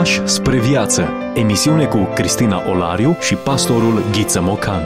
Pași spre viață. Emisiune cu Cristina Olariu și pastorul Ghiță Mocan.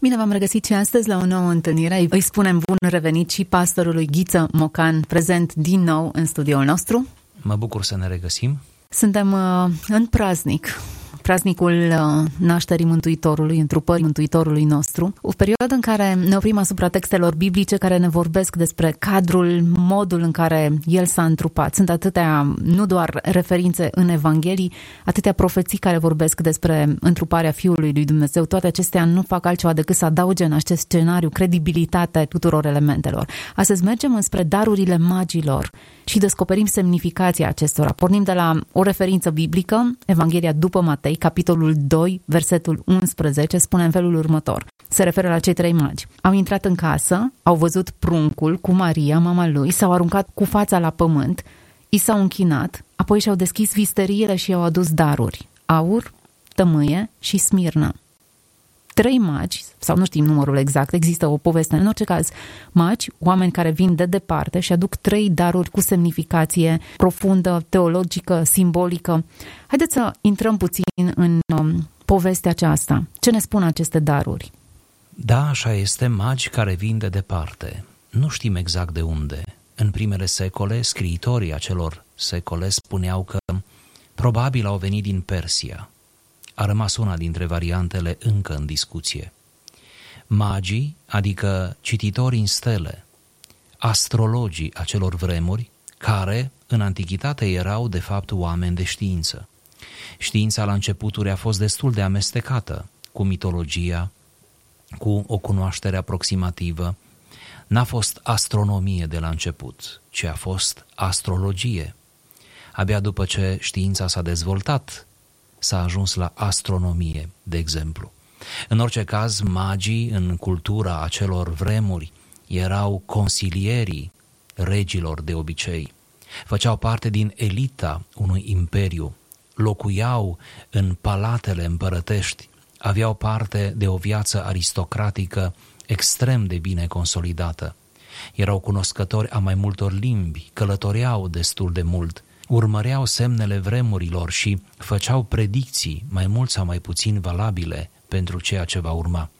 Bine v-am regăsit și astăzi la o nouă întâlnire. Îi spunem bun revenit și pastorului Ghiță Mocan, prezent din nou în studioul nostru. Mă bucur să ne regăsim. Suntem uh, în praznic, praznicul uh, nașterii Mântuitorului, întrupării Mântuitorului nostru, o perioadă în care ne oprim asupra textelor biblice care ne vorbesc despre cadrul, modul în care El s-a întrupat. Sunt atâtea, nu doar referințe în Evanghelii, atâtea profeții care vorbesc despre întruparea Fiului lui Dumnezeu. Toate acestea nu fac altceva decât să adauge în acest scenariu credibilitate tuturor elementelor. Astăzi mergem înspre darurile magilor și descoperim semnificația acestora. Pornim de la o referință biblică, Evanghelia după Matei, capitolul 2, versetul 11, spune în felul următor. Se referă la cei trei magi. Au intrat în casă, au văzut pruncul cu Maria, mama lui, s-au aruncat cu fața la pământ, i s-au închinat, apoi și-au deschis visteriile și i-au adus daruri, aur, tămâie și smirnă trei magi, sau nu știm numărul exact, există o poveste, în orice caz, magi, oameni care vin de departe și aduc trei daruri cu semnificație profundă, teologică, simbolică. Haideți să intrăm puțin în um, povestea aceasta. Ce ne spun aceste daruri? Da, așa este, magi care vin de departe. Nu știm exact de unde. În primele secole, scriitorii acelor secole spuneau că probabil au venit din Persia, a rămas una dintre variantele încă în discuție. Magii, adică cititorii în stele, astrologii acelor vremuri, care în antichitate erau de fapt oameni de știință. Știința la începuturi a fost destul de amestecată cu mitologia, cu o cunoaștere aproximativă. N-a fost astronomie de la început, ci a fost astrologie. Abia după ce știința s-a dezvoltat, s-a ajuns la astronomie, de exemplu. În orice caz, magii în cultura acelor vremuri erau consilierii regilor de obicei. Făceau parte din elita unui imperiu, locuiau în palatele împărătești, aveau parte de o viață aristocratică extrem de bine consolidată. Erau cunoscători a mai multor limbi, călătoreau destul de mult, urmăreau semnele vremurilor și făceau predicții, mai mult sau mai puțin valabile, pentru ceea ce va urma.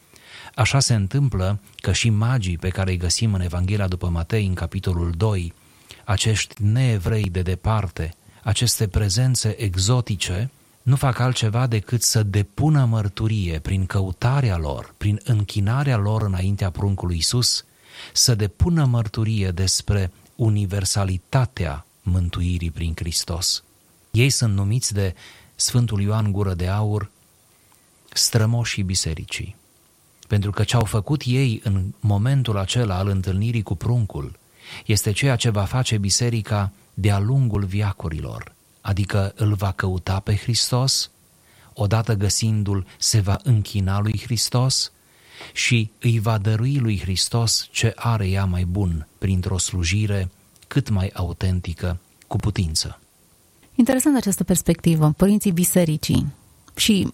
Așa se întâmplă că și magii pe care îi găsim în Evanghelia după Matei, în capitolul 2, acești neevrei de departe, aceste prezențe exotice, nu fac altceva decât să depună mărturie prin căutarea lor, prin închinarea lor înaintea pruncului Isus, să depună mărturie despre universalitatea mântuirii prin Hristos. Ei sunt numiți de Sfântul Ioan Gură de Aur strămoșii bisericii, pentru că ce au făcut ei în momentul acela al întâlnirii cu pruncul este ceea ce va face biserica de-a lungul viacurilor, adică îl va căuta pe Hristos, odată găsindu-l se va închina lui Hristos și îi va dărui lui Hristos ce are ea mai bun printr-o slujire cât mai autentică cu putință. Interesant această perspectivă, părinții bisericii. Și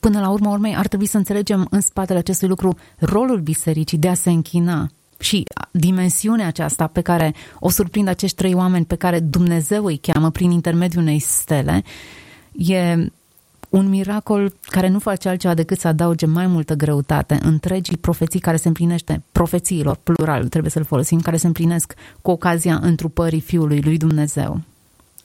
până la urmă urmei ar trebui să înțelegem în spatele acestui lucru rolul bisericii de a se închina și dimensiunea aceasta pe care o surprind acești trei oameni pe care Dumnezeu îi cheamă prin intermediul unei stele, e un miracol care nu face altceva decât să adauge mai multă greutate întregii profeții care se împlinește, profețiilor, plural, trebuie să-l folosim, care se împlinesc cu ocazia întrupării Fiului lui Dumnezeu.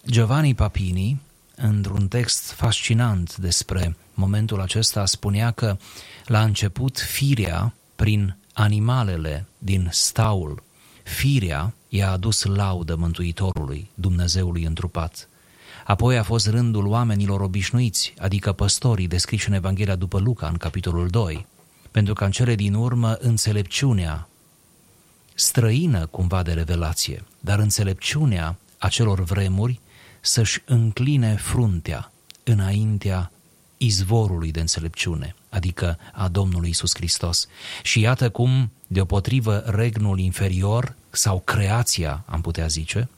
Giovanni Papini, într-un text fascinant despre momentul acesta, spunea că la început firea, prin animalele din staul, firea i-a adus laudă Mântuitorului, Dumnezeului întrupat. Apoi a fost rândul oamenilor obișnuiți, adică păstorii descriși în Evanghelia după Luca, în capitolul 2, pentru că în cele din urmă înțelepciunea, străină cumva de revelație, dar înțelepciunea acelor vremuri să-și încline fruntea înaintea izvorului de înțelepciune, adică a Domnului Isus Hristos. Și iată cum, deopotrivă, regnul inferior sau creația, am putea zice,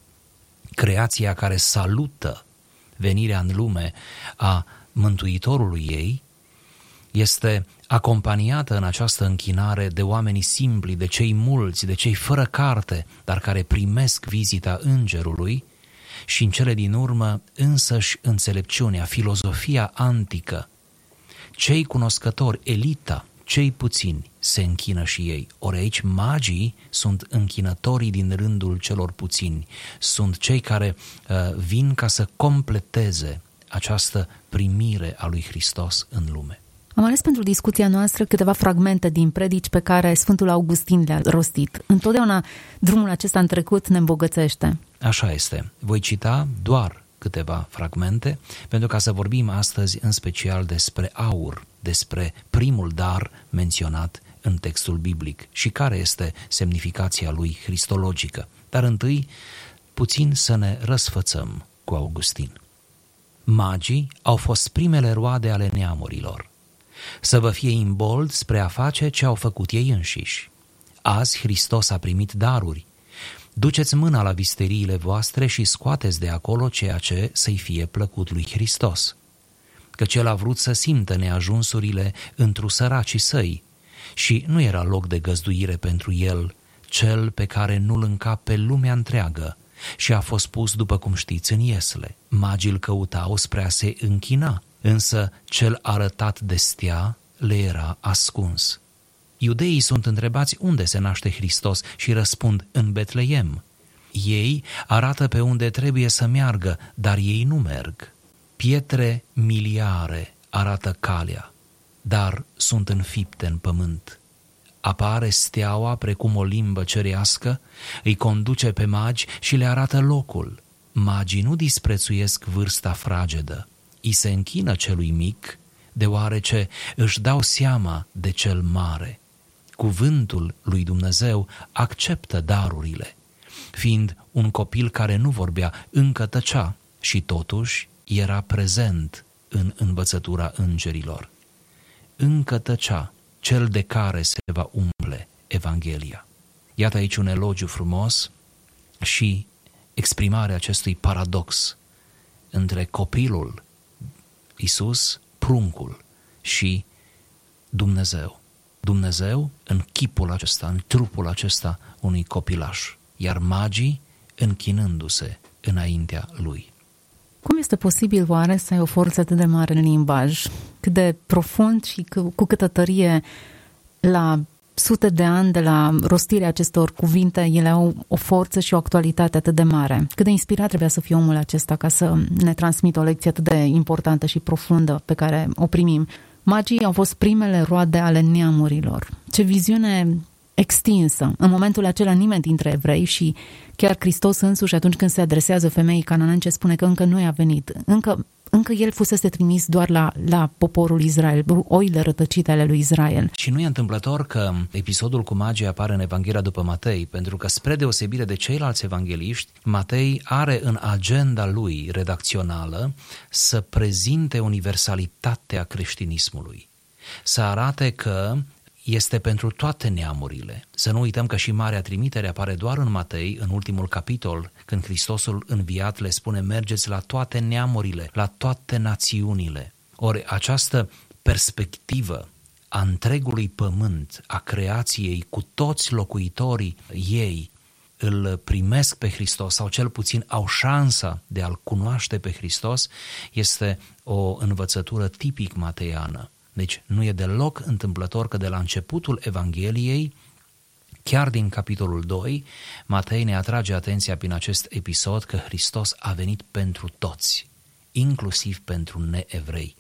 creația care salută venirea în lume a Mântuitorului ei, este acompaniată în această închinare de oamenii simpli, de cei mulți, de cei fără carte, dar care primesc vizita îngerului și în cele din urmă însăși înțelepciunea, filozofia antică. Cei cunoscători, elita, cei puțini se închină și ei. Ori aici magii sunt închinătorii din rândul celor puțini, sunt cei care uh, vin ca să completeze această primire a lui Hristos în lume. Am ales pentru discuția noastră câteva fragmente din predici pe care Sfântul Augustin le-a rostit. Întotdeauna drumul acesta în trecut ne îmbogățește. Așa este. Voi cita doar câteva fragmente pentru ca să vorbim astăzi în special despre aur, despre primul dar menționat în textul biblic și care este semnificația lui cristologică. Dar întâi, puțin să ne răsfățăm cu Augustin. Magii au fost primele roade ale neamurilor. Să vă fie imbold spre a face ce au făcut ei înșiși. Azi Hristos a primit daruri. Duceți mâna la visteriile voastre și scoateți de acolo ceea ce să-i fie plăcut lui Hristos. Că cel a vrut să simtă neajunsurile întru săracii săi și nu era loc de găzduire pentru el, cel pe care nu-l încape lumea întreagă, și a fost pus, după cum știți, în iesle. Magii îl căutau spre a se închina, însă cel arătat de stea le era ascuns. Iudeii sunt întrebați unde se naște Hristos și răspund în Betleem. Ei arată pe unde trebuie să meargă, dar ei nu merg. Pietre miliare arată calea, dar sunt înfipte în pământ apare steaua precum o limbă cerească, îi conduce pe magi și le arată locul. Magii nu disprețuiesc vârsta fragedă, îi se închină celui mic, deoarece își dau seama de cel mare. Cuvântul lui Dumnezeu acceptă darurile, fiind un copil care nu vorbea, încă tăcea și totuși era prezent în învățătura îngerilor. Încă tăcea, cel de care se va umple Evanghelia. Iată aici un elogiu frumos și exprimarea acestui paradox între copilul Isus, pruncul și Dumnezeu. Dumnezeu în chipul acesta, în trupul acesta unui copilaș, iar magii închinându-se înaintea lui. Cum este posibil oare să ai o forță atât de mare în limbaj, cât de profund și cu câtă tărie la sute de ani de la rostirea acestor cuvinte, ele au o forță și o actualitate atât de mare. Cât de inspirat trebuia să fie omul acesta ca să ne transmită o lecție atât de importantă și profundă pe care o primim. Magii au fost primele roade ale neamurilor. Ce viziune extinsă. În momentul acela nimeni dintre evrei și chiar Hristos însuși atunci când se adresează femeii cananence spune că încă nu a venit. Încă, încă el fusese trimis doar la, la poporul Israel, oile rătăcite ale lui Israel. Și nu e întâmplător că episodul cu magii apare în Evanghelia după Matei, pentru că spre deosebire de ceilalți evangeliști, Matei are în agenda lui redacțională să prezinte universalitatea creștinismului să arate că este pentru toate neamurile. Să nu uităm că și Marea Trimitere apare doar în Matei, în ultimul capitol, când Hristosul înviat le spune mergeți la toate neamurile, la toate națiunile. Ori această perspectivă a întregului pământ, a creației, cu toți locuitorii ei, îl primesc pe Hristos sau cel puțin au șansa de a-L cunoaște pe Hristos, este o învățătură tipic mateiană. Deci nu e deloc întâmplător că de la începutul Evangheliei, chiar din capitolul 2, Matei ne atrage atenția prin acest episod că Hristos a venit pentru toți, inclusiv pentru neevrei.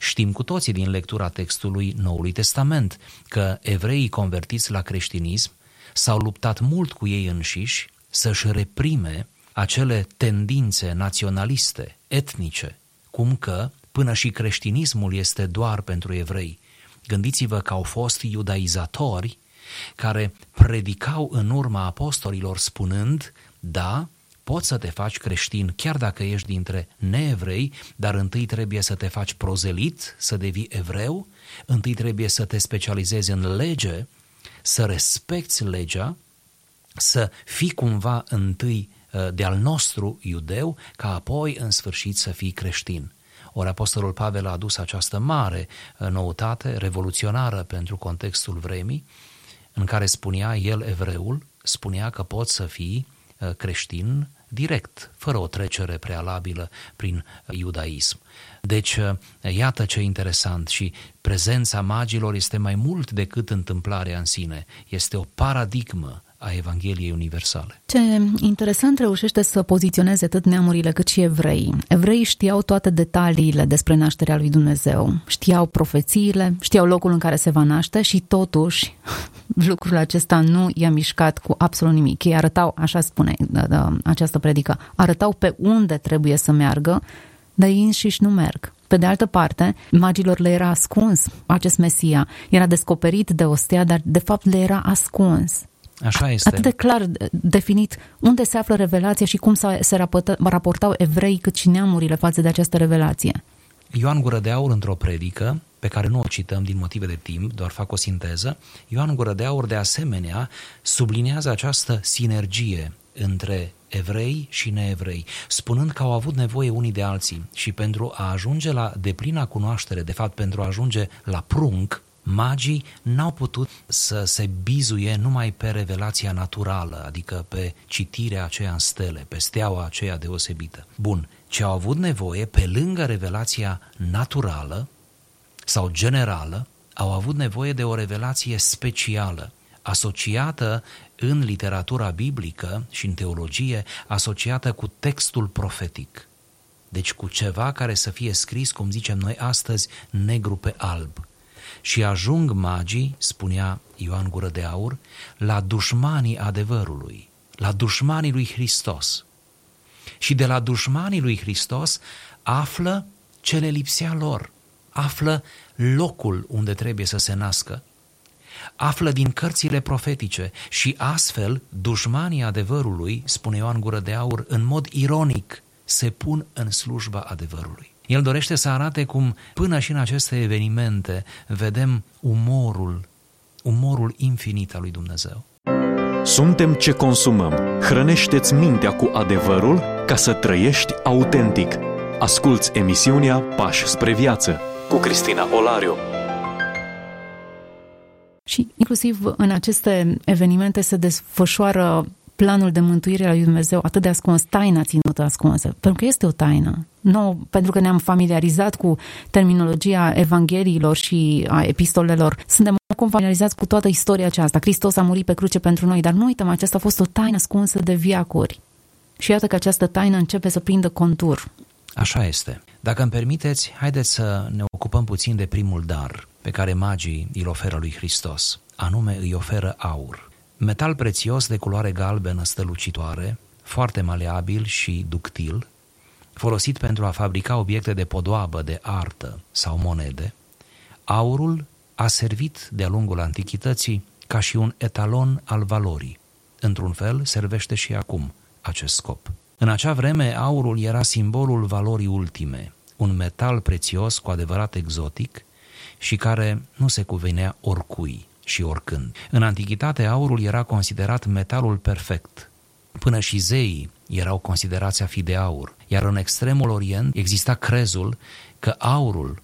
Știm cu toții din lectura textului Noului Testament că evreii convertiți la creștinism s-au luptat mult cu ei înșiși să-și reprime acele tendințe naționaliste, etnice, cum că până și creștinismul este doar pentru evrei. Gândiți-vă că au fost iudaizatori care predicau în urma apostolilor spunând, da, poți să te faci creștin chiar dacă ești dintre neevrei, dar întâi trebuie să te faci prozelit, să devii evreu, întâi trebuie să te specializezi în lege, să respecti legea, să fii cumva întâi uh, de al nostru iudeu, ca apoi în sfârșit să fii creștin. Ori Apostolul Pavel a adus această mare uh, noutate, revoluționară pentru contextul vremii, în care spunea el, evreul, spunea că poți să fii uh, creștin direct, fără o trecere prealabilă prin iudaism. Deci, iată ce interesant și prezența magilor este mai mult decât întâmplarea în sine, este o paradigmă a Evangheliei Universale. Ce interesant reușește să poziționeze atât neamurile cât și evrei. Evreii știau toate detaliile despre nașterea lui Dumnezeu, știau profețiile, știau locul în care se va naște și totuși lucrul acesta nu i-a mișcat cu absolut nimic. Ei arătau, așa spune da, da, această predică, arătau pe unde trebuie să meargă, dar ei înșiși nu merg. Pe de altă parte, magilor le era ascuns acest Mesia. Era descoperit de ostea, dar de fapt le era ascuns. Așa este. Atât de clar definit unde se află revelația și cum se raportau evrei cât și neamurile față de această revelație. Ioan Gură de Aur, într-o predică, pe care nu o cităm din motive de timp, doar fac o sinteză, Ioan Gură de Aur, de asemenea, sublinează această sinergie între evrei și neevrei, spunând că au avut nevoie unii de alții și pentru a ajunge la deplina cunoaștere, de fapt pentru a ajunge la prunc, magii n-au putut să se bizuie numai pe revelația naturală, adică pe citirea aceea în stele, pe steaua aceea deosebită. Bun, ce au avut nevoie, pe lângă revelația naturală sau generală, au avut nevoie de o revelație specială, asociată în literatura biblică și în teologie, asociată cu textul profetic. Deci cu ceva care să fie scris, cum zicem noi astăzi, negru pe alb și ajung magii, spunea Ioan Gură de Aur, la dușmanii adevărului, la dușmanii lui Hristos. Și de la dușmanii lui Hristos află ce le lipsea lor, află locul unde trebuie să se nască, află din cărțile profetice și astfel dușmanii adevărului, spune Ioan Gură de Aur, în mod ironic, se pun în slujba adevărului. El dorește să arate cum până și în aceste evenimente vedem umorul, umorul infinit al lui Dumnezeu. Suntem ce consumăm. Hrănește-ți mintea cu adevărul ca să trăiești autentic. Asculți emisiunea Pași spre viață cu Cristina Olariu. Și inclusiv în aceste evenimente se desfășoară planul de mântuire a lui Dumnezeu atât de ascuns, taina ținută ascunsă, pentru că este o taină. Nu, pentru că ne-am familiarizat cu terminologia evangheliilor și a epistolelor, suntem acum familiarizați cu toată istoria aceasta. Hristos a murit pe cruce pentru noi, dar nu uităm, aceasta a fost o taină ascunsă de viacuri. Și iată că această taină începe să prindă contur. Așa este. Dacă îmi permiteți, haideți să ne ocupăm puțin de primul dar pe care magii îl oferă lui Hristos, anume îi oferă aur metal prețios de culoare galbenă strălucitoare, foarte maleabil și ductil, folosit pentru a fabrica obiecte de podoabă, de artă sau monede, aurul a servit de-a lungul antichității ca și un etalon al valorii. Într-un fel, servește și acum acest scop. În acea vreme, aurul era simbolul valorii ultime, un metal prețios cu adevărat exotic și care nu se cuvenea oricui, și oricând. În antichitate, aurul era considerat metalul perfect. Până și zeii erau considerați a fi de aur, iar în extremul orient exista crezul că aurul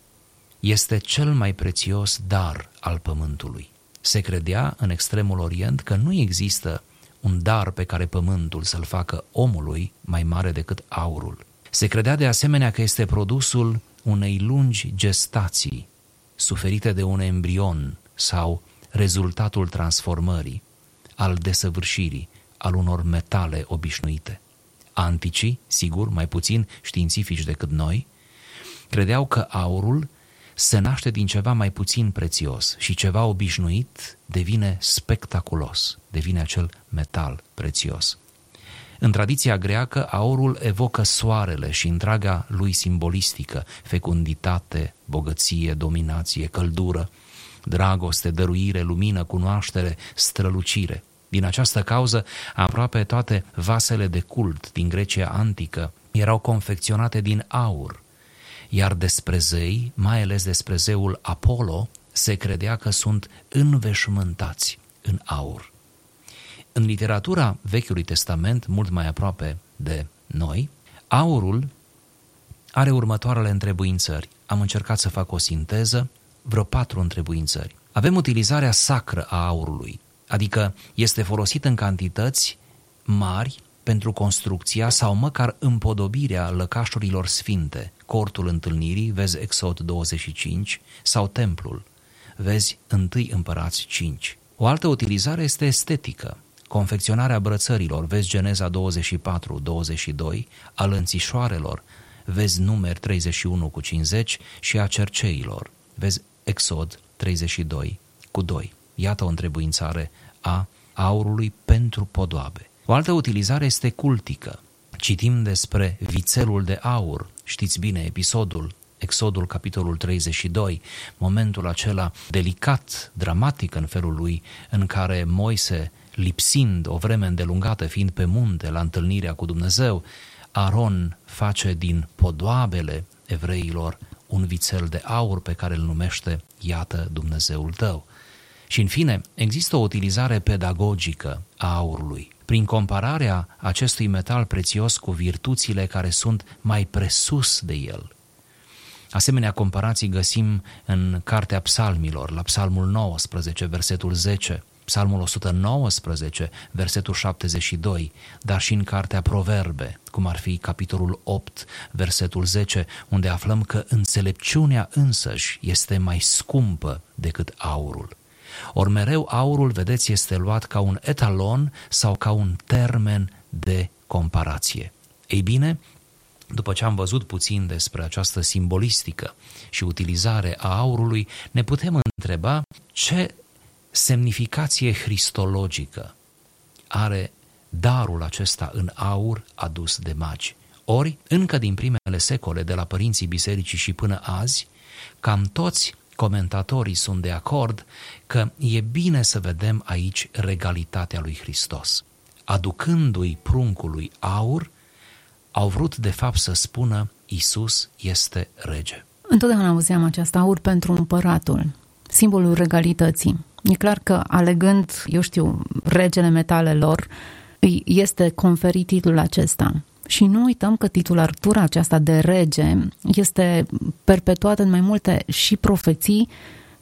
este cel mai prețios dar al pământului. Se credea în extremul orient că nu există un dar pe care pământul să-l facă omului mai mare decât aurul. Se credea de asemenea că este produsul unei lungi gestații suferite de un embrion sau rezultatul transformării, al desăvârșirii, al unor metale obișnuite. Anticii, sigur, mai puțin științifici decât noi, credeau că aurul se naște din ceva mai puțin prețios și ceva obișnuit devine spectaculos, devine acel metal prețios. În tradiția greacă, aurul evocă soarele și întreaga lui simbolistică, fecunditate, bogăție, dominație, căldură, dragoste, dăruire, lumină, cunoaștere, strălucire. Din această cauză, aproape toate vasele de cult din Grecia antică erau confecționate din aur, iar despre zei, mai ales despre zeul Apollo, se credea că sunt înveșmântați în aur. În literatura Vechiului Testament, mult mai aproape de noi, aurul are următoarele întrebuințări. Am încercat să fac o sinteză vreo patru întrebuințări. Avem utilizarea sacră a aurului, adică este folosit în cantități mari pentru construcția sau măcar împodobirea lăcașurilor sfinte, cortul întâlnirii, vezi Exod 25, sau templul, vezi 1 Împărați 5. O altă utilizare este estetică, confecționarea brățărilor, vezi Geneza 24, 22, a lănțișoarelor, vezi numer 31 cu 50 și a cerceilor, vezi Exod 32 cu 2. Iată o întrebuințare a aurului pentru podoabe. O altă utilizare este cultică. Citim despre vițelul de aur, știți bine episodul, Exodul, capitolul 32, momentul acela delicat, dramatic în felul lui, în care Moise, lipsind o vreme îndelungată, fiind pe munte la întâlnirea cu Dumnezeu, Aron face din podoabele evreilor un vițel de aur pe care îl numește Iată Dumnezeul tău. Și în fine, există o utilizare pedagogică a aurului. Prin compararea acestui metal prețios cu virtuțile care sunt mai presus de el. Asemenea comparații găsim în Cartea Psalmilor, la Psalmul 19, versetul 10, Psalmul 119, versetul 72, dar și în Cartea Proverbe, cum ar fi capitolul 8, versetul 10, unde aflăm că înțelepciunea însăși este mai scumpă decât aurul. Ori mereu aurul, vedeți, este luat ca un etalon sau ca un termen de comparație. Ei bine, după ce am văzut puțin despre această simbolistică și utilizare a aurului, ne putem întreba ce semnificație cristologică are darul acesta în aur adus de magi. Ori, încă din primele secole, de la părinții bisericii și până azi, cam toți comentatorii sunt de acord că e bine să vedem aici regalitatea lui Hristos. Aducându-i pruncului aur, au vrut de fapt să spună Isus este rege. Întotdeauna auzeam acest aur pentru împăratul, simbolul regalității. E clar că alegând, eu știu, regele metalelor, îi este conferit titlul acesta. Și nu uităm că titulatura aceasta de rege este perpetuată în mai multe și profeții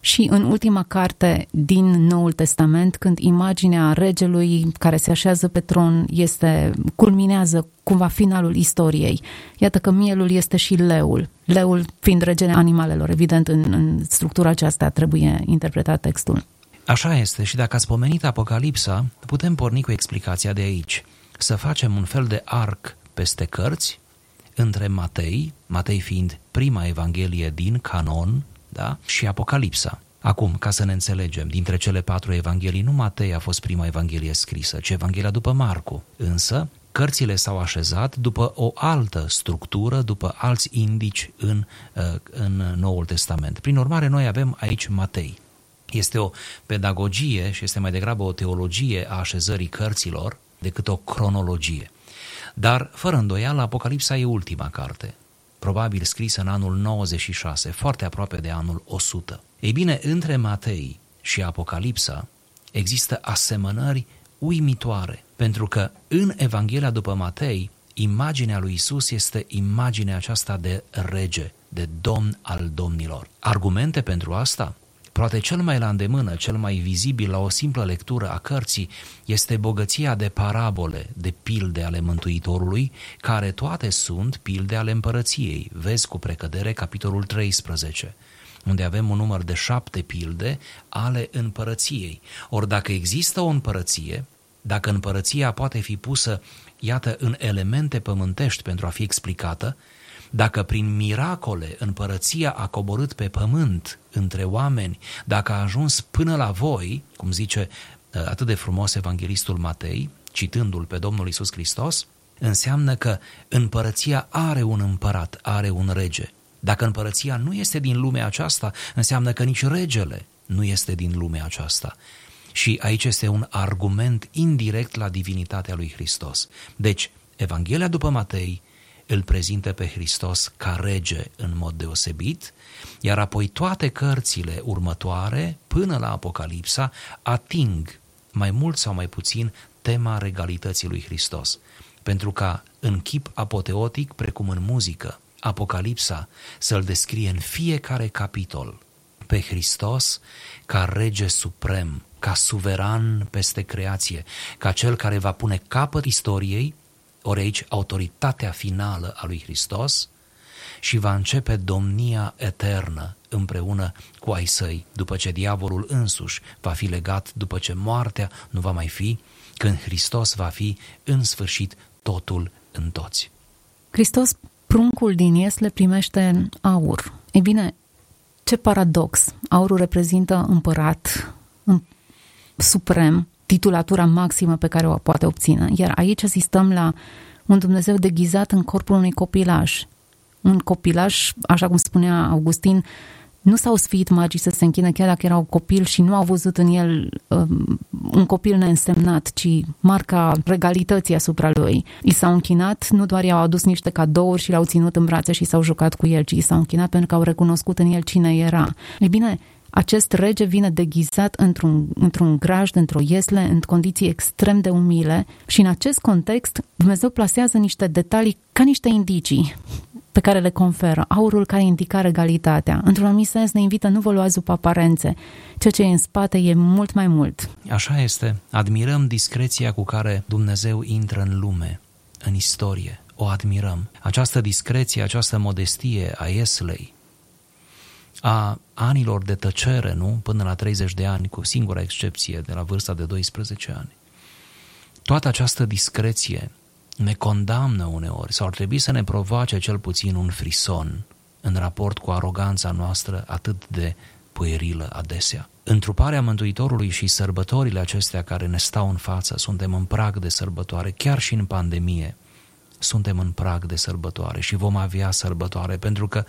și în ultima carte din Noul Testament, când imaginea regelui care se așează pe tron este, culminează cumva finalul istoriei. Iată că mielul este și leul. Leul fiind regele animalelor, evident în, în structura aceasta trebuie interpretat textul. Așa este și dacă ați pomenit Apocalipsa, putem porni cu explicația de aici. Să facem un fel de arc peste cărți între Matei, Matei fiind prima evanghelie din canon, da? și Apocalipsa. Acum, ca să ne înțelegem, dintre cele patru evanghelii, nu Matei a fost prima evanghelie scrisă, ci Evanghelia după Marcu. Însă, cărțile s-au așezat după o altă structură, după alți indici în, uh, în Noul Testament. Prin urmare, noi avem aici Matei. Este o pedagogie și este mai degrabă o teologie a așezării cărților decât o cronologie. Dar, fără îndoială, Apocalipsa e ultima carte, probabil scrisă în anul 96, foarte aproape de anul 100. Ei bine, între Matei și Apocalipsa există asemănări uimitoare, pentru că în Evanghelia după Matei, imaginea lui Isus este imaginea aceasta de rege, de domn al domnilor. Argumente pentru asta? Poate cel mai la îndemână, cel mai vizibil la o simplă lectură a cărții este bogăția de parabole, de pilde ale Mântuitorului, care toate sunt pilde ale împărăției. Vezi cu precădere capitolul 13 unde avem un număr de șapte pilde ale împărăției. Ori dacă există o împărăție, dacă împărăția poate fi pusă, iată, în elemente pământești pentru a fi explicată, dacă prin miracole împărăția a coborât pe pământ între oameni, dacă a ajuns până la voi, cum zice uh, atât de frumos evanghelistul Matei, citându-l pe Domnul Isus Hristos, înseamnă că împărăția are un împărat, are un rege. Dacă împărăția nu este din lumea aceasta, înseamnă că nici regele nu este din lumea aceasta. Și aici este un argument indirect la divinitatea lui Hristos. Deci, Evanghelia după Matei îl prezintă pe Hristos ca rege în mod deosebit, iar apoi toate cărțile următoare, până la Apocalipsa, ating mai mult sau mai puțin tema regalității lui Hristos. Pentru ca în chip apoteotic, precum în muzică, Apocalipsa să-l descrie în fiecare capitol pe Hristos ca rege suprem, ca suveran peste creație, ca cel care va pune capăt istoriei, Ori aici autoritatea finală a lui Hristos și va începe domnia eternă împreună cu ai săi, după ce diavolul însuși va fi legat, după ce moartea nu va mai fi, când Hristos va fi în sfârșit totul în toți. Hristos, pruncul din Iesle, primește aur. Ei bine, ce paradox! Aurul reprezintă împărat, suprem, titulatura maximă pe care o poate obține. Iar aici asistăm la un Dumnezeu deghizat în corpul unui copilaj. Un copilaj, așa cum spunea Augustin, nu s-au sfiit magii să se închină chiar dacă erau copil și nu au văzut în el um, un copil neînsemnat, ci marca regalității asupra lui. I s-au închinat, nu doar i-au adus niște cadouri și l-au ținut în brațe și s-au jucat cu el, ci i s-au închinat pentru că au recunoscut în el cine era. Ei bine, acest rege vine deghizat într-un, într-un grajd, într-o iesle, în condiții extrem de umile și în acest context Dumnezeu plasează niște detalii ca niște indicii pe care le conferă, aurul care indică regalitatea. Într-un anumit sens ne invită nu vă luați după aparențe, ceea ce e în spate e mult mai mult. Așa este. Admirăm discreția cu care Dumnezeu intră în lume, în istorie. O admirăm. Această discreție, această modestie a Ieslei, a anilor de tăcere, nu? Până la 30 de ani, cu singura excepție, de la vârsta de 12 ani. Toată această discreție ne condamnă uneori sau ar trebui să ne provoace cel puțin un frison în raport cu aroganța noastră atât de puerilă adesea. Întruparea Mântuitorului și sărbătorile acestea care ne stau în față, suntem în prag de sărbătoare, chiar și în pandemie, suntem în prag de sărbătoare și vom avea sărbătoare, pentru că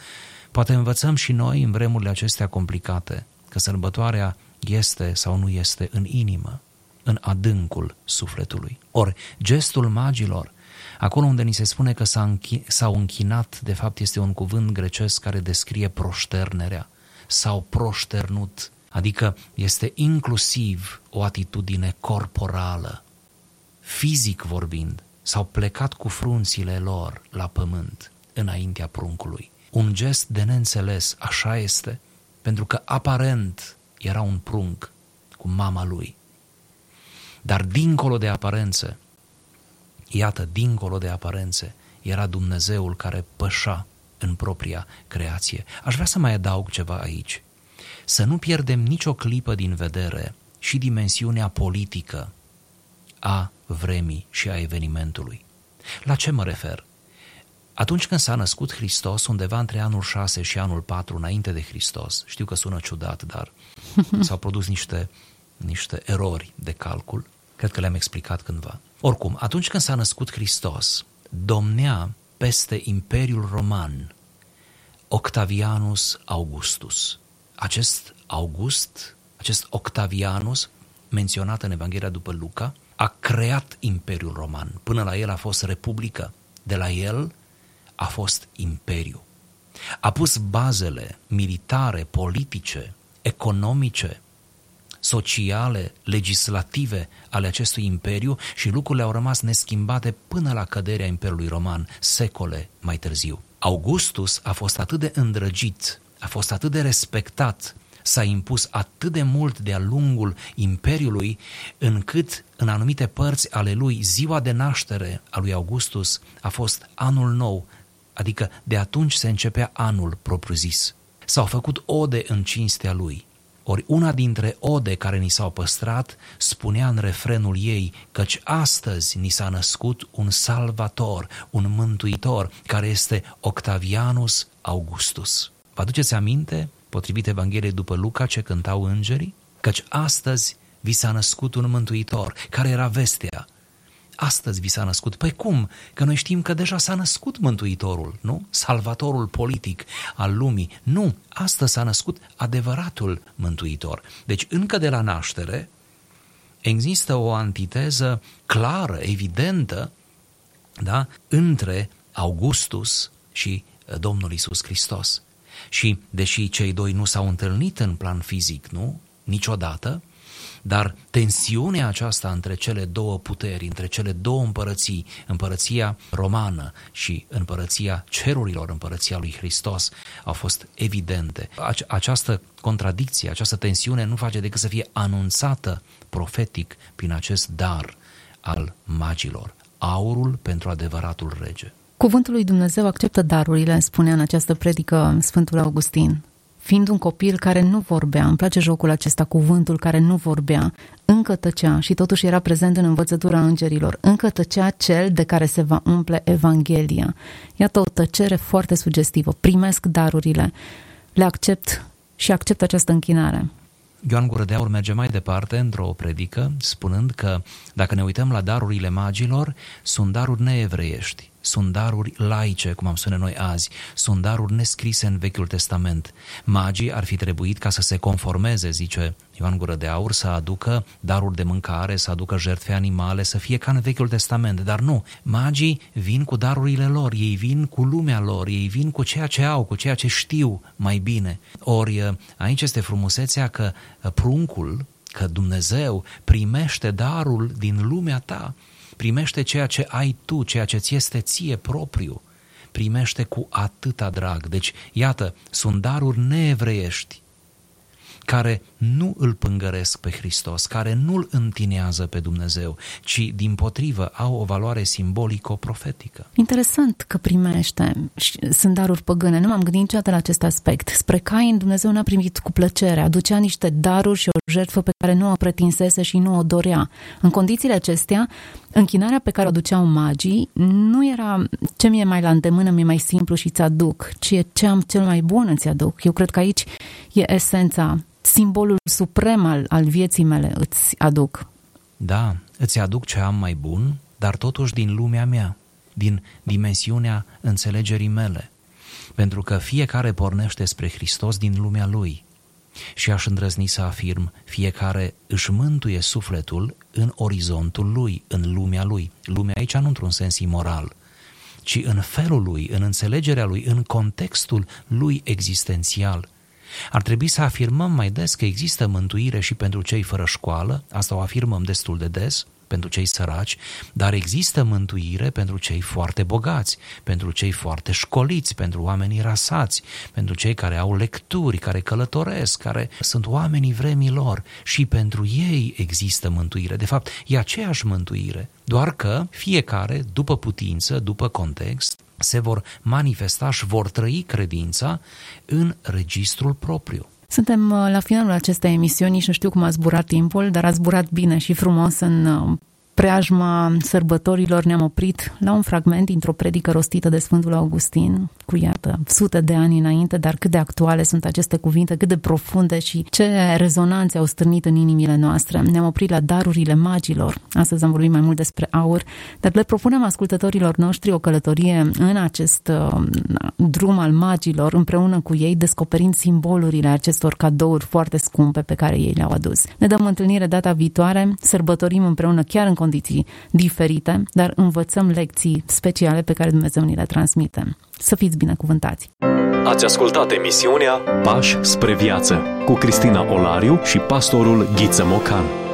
poate învățăm și noi în vremurile acestea complicate că sărbătoarea este sau nu este în inimă, în adâncul sufletului. Ori, gestul magilor Acolo unde ni se spune că s-au închinat, de fapt este un cuvânt grecesc care descrie proșternerea. S-au proșternut, adică este inclusiv o atitudine corporală, fizic vorbind, s-au plecat cu frunțile lor la pământ, înaintea pruncului. Un gest de neînțeles, așa este, pentru că aparent era un prunc cu mama lui. Dar dincolo de aparență, Iată, dincolo de aparențe, era Dumnezeul care pășa în propria creație. Aș vrea să mai adaug ceva aici. Să nu pierdem nicio clipă din vedere și dimensiunea politică a vremii și a evenimentului. La ce mă refer? Atunci când s-a născut Hristos, undeva între anul 6 și anul 4 înainte de Hristos, știu că sună ciudat, dar s-au produs niște, niște erori de calcul, cred că le-am explicat cândva. Oricum, atunci când s-a născut Hristos, domnea peste Imperiul Roman Octavianus Augustus. Acest August, acest Octavianus, menționat în Evanghelia după Luca, a creat Imperiul Roman. Până la el a fost republică. De la el a fost imperiu. A pus bazele militare, politice, economice, sociale, legislative ale acestui imperiu și lucrurile au rămas neschimbate până la căderea Imperiului Roman, secole mai târziu. Augustus a fost atât de îndrăgit, a fost atât de respectat, s-a impus atât de mult de-a lungul Imperiului, încât în anumite părți ale lui ziua de naștere a lui Augustus a fost anul nou, adică de atunci se începea anul propriu-zis. S-au făcut ode în cinstea lui. Ori una dintre ode care ni s-au păstrat spunea în refrenul ei căci astăzi ni s-a născut un salvator, un mântuitor, care este Octavianus Augustus. Vă aduceți aminte, potrivit Evangheliei după Luca, ce cântau îngerii? Căci astăzi vi s-a născut un mântuitor, care era vestea, astăzi vi s-a născut. Păi cum? Că noi știm că deja s-a născut Mântuitorul, nu? Salvatorul politic al lumii. Nu, astăzi s-a născut adevăratul Mântuitor. Deci încă de la naștere există o antiteză clară, evidentă, da? între Augustus și uh, Domnul Isus Hristos. Și deși cei doi nu s-au întâlnit în plan fizic, nu? Niciodată, dar tensiunea aceasta între cele două puteri, între cele două împărății, împărăția romană și împărăția cerurilor, împărăția lui Hristos, au fost evidente. Această contradicție, această tensiune nu face decât să fie anunțată profetic prin acest dar al magilor. aurul pentru adevăratul rege. Cuvântul lui Dumnezeu acceptă darurile, spunea în această predică Sfântul Augustin. Fiind un copil care nu vorbea, îmi place jocul acesta, cuvântul care nu vorbea, încă tăcea și totuși era prezent în învățătura îngerilor, încă tăcea cel de care se va umple Evanghelia. Iată o tăcere foarte sugestivă. Primesc darurile, le accept și accept această închinare. Ioan Gură de Aur merge mai departe într-o predică, spunând că dacă ne uităm la darurile magilor, sunt daruri neevreiești sunt daruri laice, cum am spune noi azi, sunt daruri nescrise în Vechiul Testament. Magii ar fi trebuit ca să se conformeze, zice Ioan Gură de Aur, să aducă daruri de mâncare, să aducă jertfe animale, să fie ca în Vechiul Testament, dar nu. Magii vin cu darurile lor, ei vin cu lumea lor, ei vin cu ceea ce au, cu ceea ce știu mai bine. Ori aici este frumusețea că pruncul, că Dumnezeu primește darul din lumea ta primește ceea ce ai tu, ceea ce ți este ție propriu, primește cu atâta drag. Deci, iată, sunt daruri neevreiești care nu îl pângăresc pe Hristos, care nu îl întinează pe Dumnezeu, ci din potrivă au o valoare simbolico-profetică. Interesant că primește. Sunt daruri păgâne. Nu m-am gândit niciodată la acest aspect. Spre Cain Dumnezeu n-a primit cu plăcere. Aducea niște daruri și o jertfă pe care nu o pretinsese și nu o dorea. În condițiile acestea, închinarea pe care o duceau magii nu era ce mi-e mai la îndemână, mi-e mai simplu și ți aduc, ci e ce am cel mai bun îți aduc. Eu cred că aici e esența simbolul suprem al, al vieții mele îți aduc. Da, îți aduc ce am mai bun, dar totuși din lumea mea, din dimensiunea înțelegerii mele. Pentru că fiecare pornește spre Hristos din lumea lui. Și aș îndrăzni să afirm, fiecare își mântuie sufletul în orizontul lui, în lumea lui. Lumea aici nu într-un sens imoral, ci în felul lui, în înțelegerea lui, în contextul lui existențial – ar trebui să afirmăm mai des că există mântuire și pentru cei fără școală, asta o afirmăm destul de des, pentru cei săraci, dar există mântuire pentru cei foarte bogați, pentru cei foarte școliți, pentru oamenii rasați, pentru cei care au lecturi, care călătoresc, care sunt oamenii vremii lor și pentru ei există mântuire. De fapt, e aceeași mântuire, doar că fiecare, după putință, după context, se vor manifesta și vor trăi credința în registrul propriu. Suntem uh, la finalul acestei emisiuni și nu știu cum a zburat timpul, dar a zburat bine și frumos în uh, preajma sărbătorilor ne-am oprit la un fragment dintr-o predică rostită de Sfântul Augustin, cu iată, sute de ani înainte, dar cât de actuale sunt aceste cuvinte, cât de profunde și ce rezonanțe au stârnit în inimile noastre. Ne-am oprit la darurile magilor. Astăzi am vorbit mai mult despre aur, dar le propunem ascultătorilor noștri o călătorie în acest uh, drum al magilor, împreună cu ei, descoperind simbolurile acestor cadouri foarte scumpe pe care ei le-au adus. Ne dăm întâlnire data viitoare, sărbătorim împreună chiar în condiții diferite, dar învățăm lecții speciale pe care Dumnezeu ni le transmite. Să fiți binecuvântați! Ați ascultat emisiunea Pași spre viață cu Cristina Olariu și pastorul Ghiță Mocan.